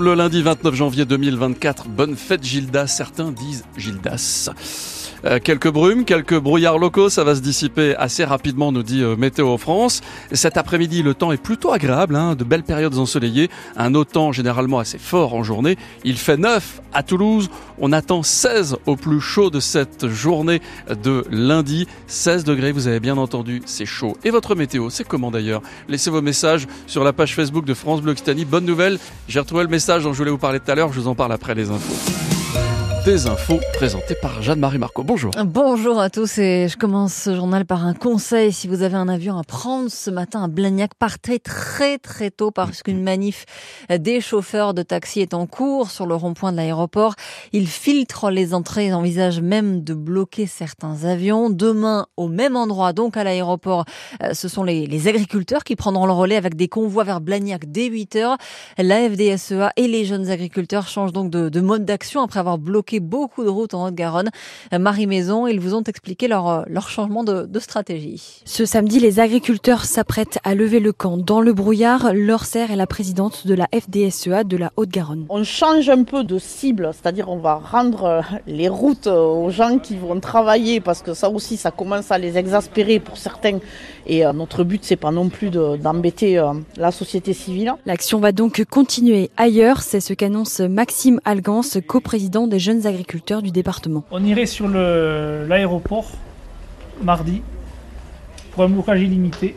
Le lundi 29 janvier 2024, bonne fête Gildas, certains disent Gildas. Euh, quelques brumes, quelques brouillards locaux, ça va se dissiper assez rapidement, nous dit euh, Météo France. Cet après-midi, le temps est plutôt agréable, hein, de belles périodes ensoleillées, un autant généralement assez fort en journée. Il fait 9 à Toulouse, on attend 16 au plus chaud de cette journée de lundi. 16 degrés, vous avez bien entendu, c'est chaud. Et votre météo, c'est comment d'ailleurs? Laissez vos messages sur la page Facebook de France Bleu Occitanie. Bonne nouvelle, j'ai retrouvé le message dont je voulais vous parler tout à l'heure, je vous en parle après les infos des infos présentées par Jeanne-Marie Marco. Bonjour. Bonjour à tous et je commence ce journal par un conseil. Si vous avez un avion à prendre ce matin à Blagnac, partez très très tôt parce qu'une manif des chauffeurs de taxi est en cours sur le rond-point de l'aéroport. Ils filtrent les entrées et envisagent même de bloquer certains avions. Demain, au même endroit, donc à l'aéroport, euh, ce sont les, agriculteurs qui prendront le relais avec des convois vers Blagnac dès 8 heures. La FDSEA et les jeunes agriculteurs changent donc de mode d'action après avoir bloqué beaucoup de routes en Haute-Garonne. Euh, Marie Maison, ils vous ont expliqué leur, euh, leur changement de, de stratégie. Ce samedi, les agriculteurs s'apprêtent à lever le camp. Dans le brouillard, Laure Serre est la présidente de la FDSEA de la Haute-Garonne. On change un peu de cible, c'est-à-dire on va rendre euh, les routes aux gens qui vont travailler parce que ça aussi, ça commence à les exaspérer pour certains. Et notre but, c'est pas non plus d'embêter la société civile. L'action va donc continuer ailleurs. C'est ce qu'annonce Maxime Algance, coprésident des jeunes agriculteurs du département. On irait sur l'aéroport mardi pour un blocage illimité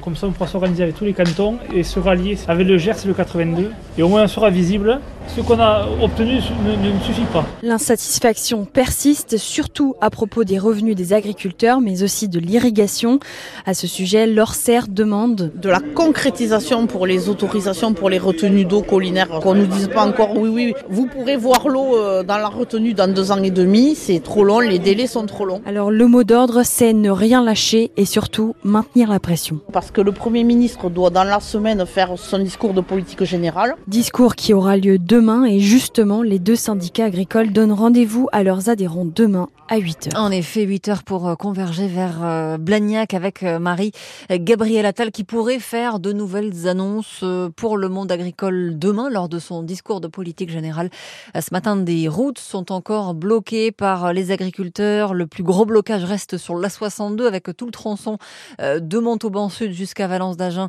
comme ça, on pourra s'organiser avec tous les cantons et se rallier avec le GERS et le 82. Et au moins, on sera visible. Ce qu'on a obtenu ne, ne suffit pas. L'insatisfaction persiste, surtout à propos des revenus des agriculteurs, mais aussi de l'irrigation. À ce sujet, l'ORCER demande de la concrétisation pour les autorisations pour les retenues d'eau collinaires. Qu'on ne nous dise pas encore, oui, oui, vous pourrez voir l'eau euh, dans la retenue dans deux ans et demi. C'est trop long, les délais sont trop longs. Alors, le mot d'ordre, c'est ne rien lâcher et surtout maintenir la pression. Parce que le Premier ministre doit dans la semaine faire son discours de politique générale. Discours qui aura lieu demain et justement les deux syndicats agricoles donnent rendez-vous à leurs adhérents demain à 8h. En effet, 8h pour euh, converger vers euh, Blagnac avec euh, Marie Gabriel Attal qui pourrait faire de nouvelles annonces pour le monde agricole demain lors de son discours de politique générale. Ce matin, des routes sont encore bloquées par les agriculteurs. Le plus gros blocage reste sur l'A62 avec tout le tronçon de Montauban Sud jusqu'à Valence d'Agen,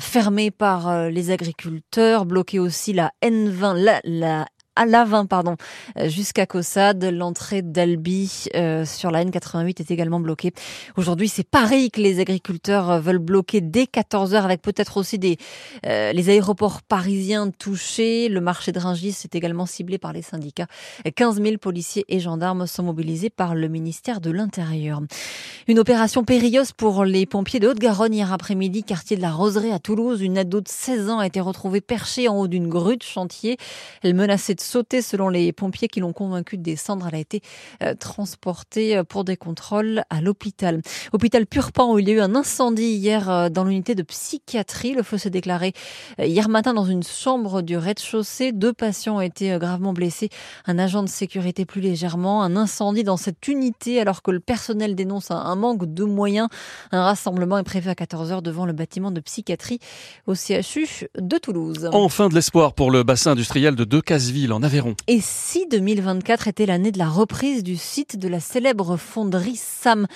fermé par les agriculteurs, bloqué aussi la N20, la, la à l'A20, pardon, euh, jusqu'à Caussade. L'entrée d'Albi euh, sur la N88 est également bloquée. Aujourd'hui, c'est Paris que les agriculteurs euh, veulent bloquer dès 14 heures, avec peut-être aussi des les aéroports parisiens touchés. Le marché de Rungis est également ciblé par les syndicats. 15 000 policiers et gendarmes sont mobilisés par le ministère de l'Intérieur. Une opération périlleuse pour les pompiers de Haute-Garonne hier après-midi, quartier de la Roseraie à Toulouse. Une ado de 16 ans a été retrouvée perchée en haut d'une grue de chantier. Elle menaçait de sauté selon les pompiers qui l'ont convaincu de descendre. Elle a été euh, transportée euh, pour des contrôles à l'hôpital. Hôpital Purpan où il y a eu un incendie hier euh, dans l'unité de psychiatrie. Le feu s'est déclaré hier matin dans une chambre du rez-de-chaussée. Deux patients ont été gravement blessés. Un agent de sécurité plus légèrement. Un incendie dans cette unité alors que le personnel dénonce un manque de moyens. Un rassemblement est prévu à 14h devant le bâtiment de psychiatrie au CHU de Toulouse. Enfin de l'espoir pour le bassin industriel de Decazeville en Aveyron. Et si 2024 était l'année de la reprise du site de la célèbre fonderie SAM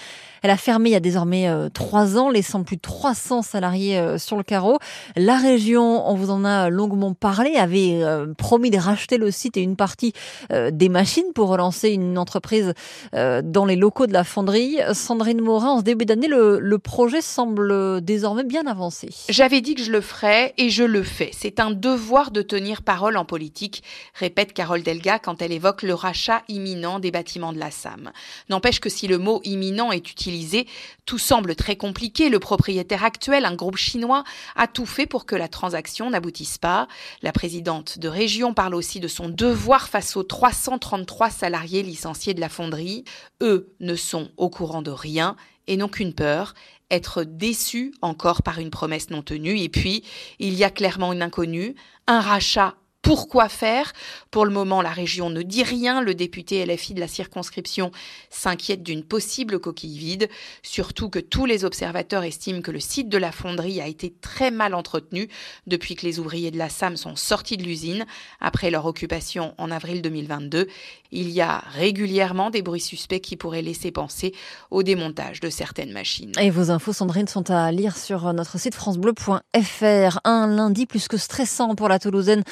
Elle a fermé il y a désormais euh, trois ans, laissant plus de 300 salariés euh, sur le carreau. La région, on vous en a longuement parlé, avait euh, promis de racheter le site et une partie des machines pour relancer une entreprise dans les locaux de la fonderie. Sandrine Morin, en ce début d'année, le, le projet semble désormais bien avancé. J'avais dit que je le ferais et je le fais. C'est un devoir de tenir parole en politique répète Carole Delga quand elle évoque le rachat imminent des bâtiments de la SAM. N'empêche que si le mot imminent est utilisé, tout semble très compliqué. Le propriétaire actuel, un groupe chinois, a tout fait pour que la transaction n'aboutisse pas. La présidente de région parle aussi de son devoir face aux 333 salariés licenciés de la fonderie. Eux ne sont au courant de rien et n'ont qu'une peur, être déçus encore par une promesse non tenue. Et puis, il y a clairement une inconnue, un rachat Pourquoi faire Pour le moment, la région ne dit rien. Le député LFI de la circonscription s'inquiète d'une possible coquille vide, surtout que tous les observateurs estiment que le site de la fonderie a été très mal entretenu depuis que les ouvriers de la SAM sont sortis de l'usine après leur occupation en avril 2022. Il y a régulièrement des bruits suspects qui pourraient laisser penser au démontage de certaines machines. Et vos infos, Sandrine, sont à lire sur notre site francebleu.fr. Un lundi plus que stressant pour la Toulousaine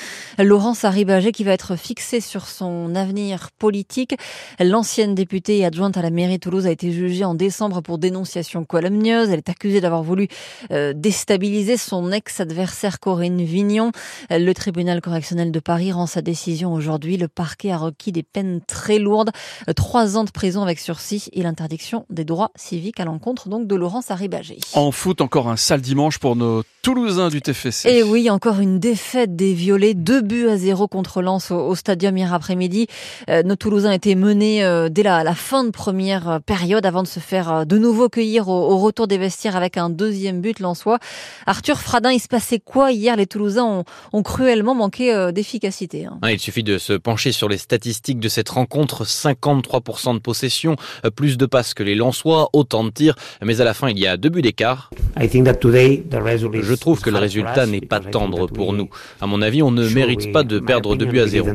Laurence Arribagé qui va être fixée sur son avenir politique. L'ancienne députée et adjointe à la mairie de Toulouse a été jugée en décembre pour dénonciation calomnieuse. Elle est accusée d'avoir voulu euh, déstabiliser son ex-adversaire Corinne Vignon. Le tribunal correctionnel de Paris rend sa décision aujourd'hui. Le parquet a requis des peines très lourdes, trois ans de prison avec sursis et l'interdiction des droits civiques à l'encontre donc de Laurence Arribagé. En foot, encore un sale dimanche pour nos Toulousains du TFC. Et oui, encore une défaite des Violets, deux buts à zéro contre Lens au, Stadium hier après-midi. Euh, nos Toulousains étaient menés euh, dès la, la, fin de première euh, période avant de se faire de nouveau cueillir au, retour des vestiaires avec un deuxième but lensois. Arthur Fradin, il se passait quoi hier? Les Toulousains ont, ont cruellement manqué d'efficacité. Hein. il suffit de se pencher sur les statistiques de cette rencontre. 53% de possession, plus de passes que les Lensois, autant de tirs, mais à la fin il y a deux buts d'écart. Je trouve que le résultat n'est pas tendre pour nous. À mon avis, on ne mérite pas de perdre deux buts à zéro.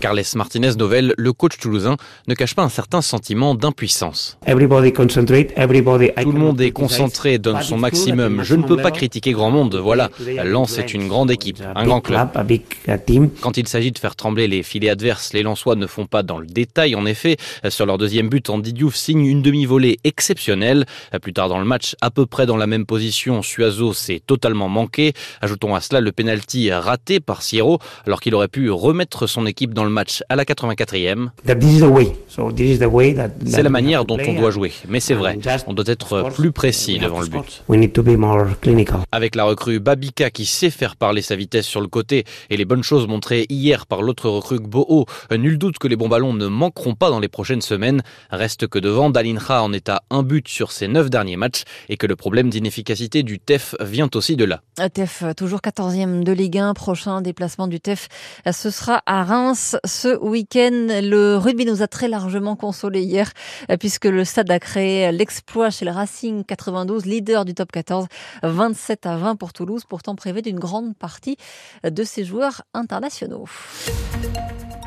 Carles Martinez Novel, le coach toulousain, ne cache pas un certain sentiment d'impuissance. Tout le monde est concentré, donne son maximum. Je ne peux pas critiquer grand monde. Voilà, Lens est une grande équipe, un grand club. Quand il s'agit de faire trembler les filets adverses, les Lensois ne font pas dans le détail. En effet, sur leur deuxième but, Andy Diouf signe une demi-volée exceptionnelle. Plus tard dans le match, à peu près dans la même position, Suazo s'est totalement manqué. Ajoutons à cela le penalty raté par Sierro alors qu'il aurait pu remettre son équipe dans le match à la 84e. C'est la manière dont on doit jouer, mais c'est vrai, on doit être plus précis devant le but. Avec la recrue Babika qui sait faire parler sa vitesse sur le côté et les bonnes choses montrées hier par l'autre recrue Boho, nul doute que les bons ballons ne manqueront pas dans les prochaines semaines. Reste que devant, Dalinra en est à un but sur ses neuf derniers matchs et que le problème d'inefficacité du TEF vient aussi de là. TEF, toujours 14e de Ligue 1, prochain déplacement du TEF, ce sera à Reims ce week-end. Le rugby nous a très largement consolé hier, puisque le stade a créé l'exploit chez le Racing 92, leader du top 14, 27 à 20 pour Toulouse, pourtant privé d'une grande partie de ses joueurs internationaux.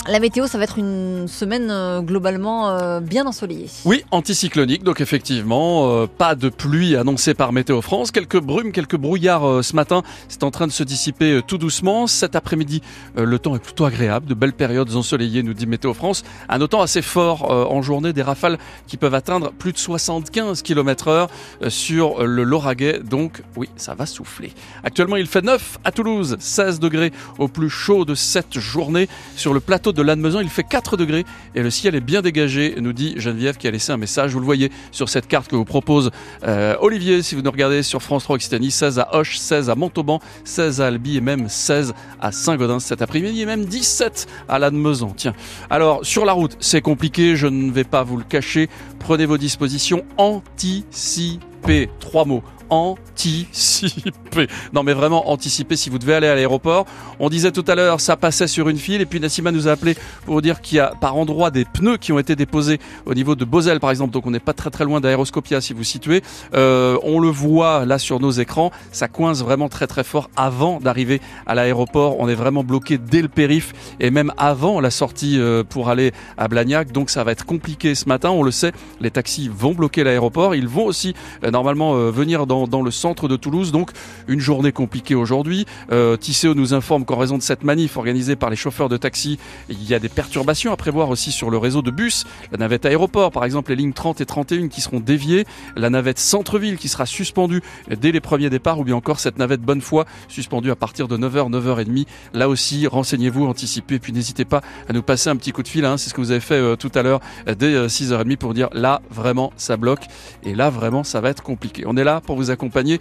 La météo, ça va être une semaine euh, globalement euh, bien ensoleillée. Oui, anticyclonique, donc effectivement, euh, pas de pluie annoncée par Météo France. Quelques brumes, quelques brouillards ce matin, c'est en train de se dissiper tout doucement. Cet après-midi, le temps est plutôt agréable, de belles périodes ensoleillées, nous dit Météo France. Un autant assez fort en journée, des rafales qui peuvent atteindre plus de 75 km heure sur le Lauragais, donc oui, ça va souffler. Actuellement, il fait 9 à Toulouse, 16 degrés au plus chaud de cette journée sur le plateau de Lannemezan, il fait 4 degrés et le ciel est bien dégagé, nous dit Geneviève qui a laissé un message. Vous le voyez sur cette carte que vous propose euh, Olivier, si vous nous regardez sur France 3 Occitanie, 16 à Hoche, 16 à Montauban, 16 à Albi et même 16 à Saint-Gaudens cet après-midi et même 17 à Lannemezan. Tiens, alors sur la route, c'est compliqué, je ne vais pas vous le cacher. Prenez vos dispositions, anticipez. Trois mots anticiper. Non mais vraiment anticiper si vous devez aller à l'aéroport. On disait tout à l'heure ça passait sur une file et puis Nassima nous a appelé pour dire qu'il y a par endroit des pneus qui ont été déposés au niveau de Bosel par exemple. Donc on n'est pas très très loin d'Aéroscopia si vous situez. Euh, on le voit là sur nos écrans. Ça coince vraiment très très fort avant d'arriver à l'aéroport. On est vraiment bloqué dès le périph et même avant la sortie euh, pour aller à Blagnac. Donc ça va être compliqué ce matin. On le sait. Les taxis vont bloquer l'aéroport. Ils vont aussi euh, normalement venir dans dans, le centre de Toulouse. Donc une journée compliquée aujourd'hui. Euh, Tisséo nous informe qu'en raison de cette manif organisée par les chauffeurs de taxi, il y a des perturbations à prévoir aussi sur le réseau de bus. La navette aéroport, par exemple, les lignes 30 et 31 qui seront déviées. La navette centre-ville qui sera suspendue dès les premiers départs ou bien encore cette navette bonne foi suspendue à partir de 9h, 9h30. Là aussi, renseignez-vous, anticipez puis n'hésitez pas à nous passer un petit coup de fil. Hein. C'est ce que vous avez fait euh, tout à l'heure dès 6h30 euh, pour dire là vraiment ça bloque et là vraiment ça va être compliqué. On est là pour vous accompagner.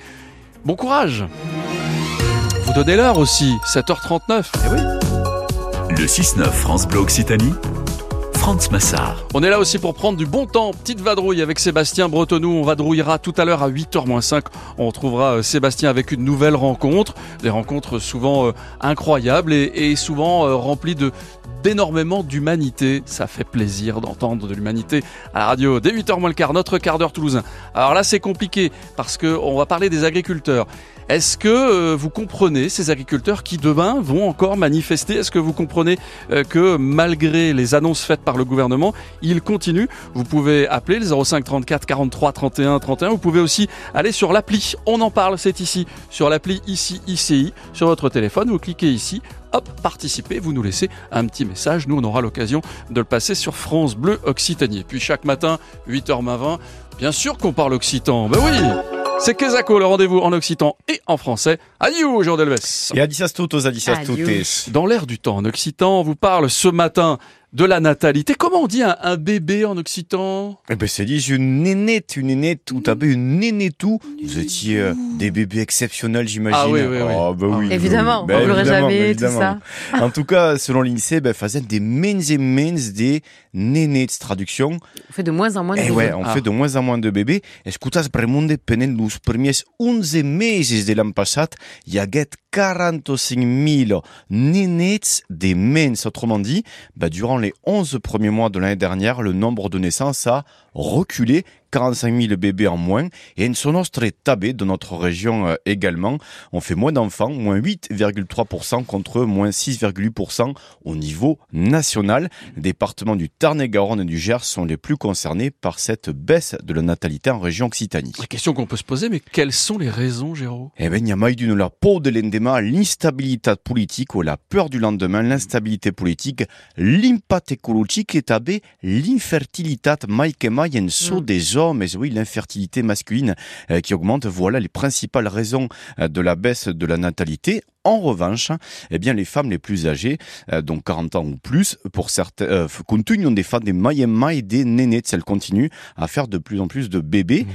Bon courage Vous donnez l'heure aussi, 7h39. Eh oui. Le 6-9 France Bleu Occitanie France Massard. On est là aussi pour prendre du bon temps. Petite vadrouille avec Sébastien Bretonnou. On vadrouillera tout à l'heure à 8h 5. On retrouvera euh, Sébastien avec une nouvelle rencontre. Des rencontres souvent euh, incroyables et, souvent euh, remplies de d'énormément d'humanité. Ça fait plaisir d'entendre de l'humanité à la radio. Dès 8h moins le quart, notre quart d'heure toulousain. Alors là, c'est compliqué parce qu'on va parler des agriculteurs. Est-ce que euh, vous comprenez ces agriculteurs qui demain vont encore manifester? Est-ce que vous comprenez euh, que malgré les annonces faites par le gouvernement, ils continuent? Vous pouvez appeler le 05 34 43 31 31. Vous pouvez aussi aller sur l'appli. On en parle, c'est ici sur l'appli ici ICI sur votre téléphone. Vous cliquez ici. Hop, participez, vous nous laissez un petit message. Nous, on aura l'occasion de le passer sur France Bleu Occitanie. Puis chaque matin, 8h20, bien sûr qu'on parle occitan. Ben oui c'est Kezako, le rendez-vous en occitan et en français. Adieu, Jean Delves. Et adissas tutos, adissas Dans l'air du temps en occitan, on vous parle ce matin de la natalité. Comment on dit un, bébé en occitan? Eh ben c'est dit une nénette, une nénette, tout avez une nénétou. Vous étiez euh, des bébés exceptionnels, j'imagine. Ah oui, oui, oui. Oh, bah oui évidemment, on ne l'aurait jamais, tout ça. En tout cas, selon l'INSEE, ben, faisait des mens et mens des nénettes, traduction. On fait de moins en moins de eh bébés. ouais, on fait de moins en moins de bébés. Escutas premunde penen los premiers 11 meses de l'an passat, y a 45 000 nénettes des mens. Autrement dit, ben, durant les les 11 premiers mois de l'année dernière, le nombre de naissances a reculé 45 000 bébés en moins. Et en très tabé de notre région euh, également, on fait moins d'enfants, moins 8,3% contre moins 6,8% au niveau national. Les départements du Tarn-et-Garonne et du Gers sont les plus concernés par cette baisse de la natalité en région Occitanie. La question qu'on peut se poser, mais quelles sont les raisons, Géraud? Eh bien, il y a d'une la peau de l'endema, l'instabilité politique ou la peur du lendemain, l'instabilité politique, l'impact écologique et tabé, l'infertilité, maïkema, y saut mm. des mais oui, l'infertilité masculine euh, qui augmente. Voilà les principales raisons euh, de la baisse de la natalité. En revanche, eh bien, les femmes les plus âgées, euh, donc 40 ans ou plus, pour certains, euh, continuent des femmes des mailles et des nénés, elles continuent à faire de plus en plus de bébés.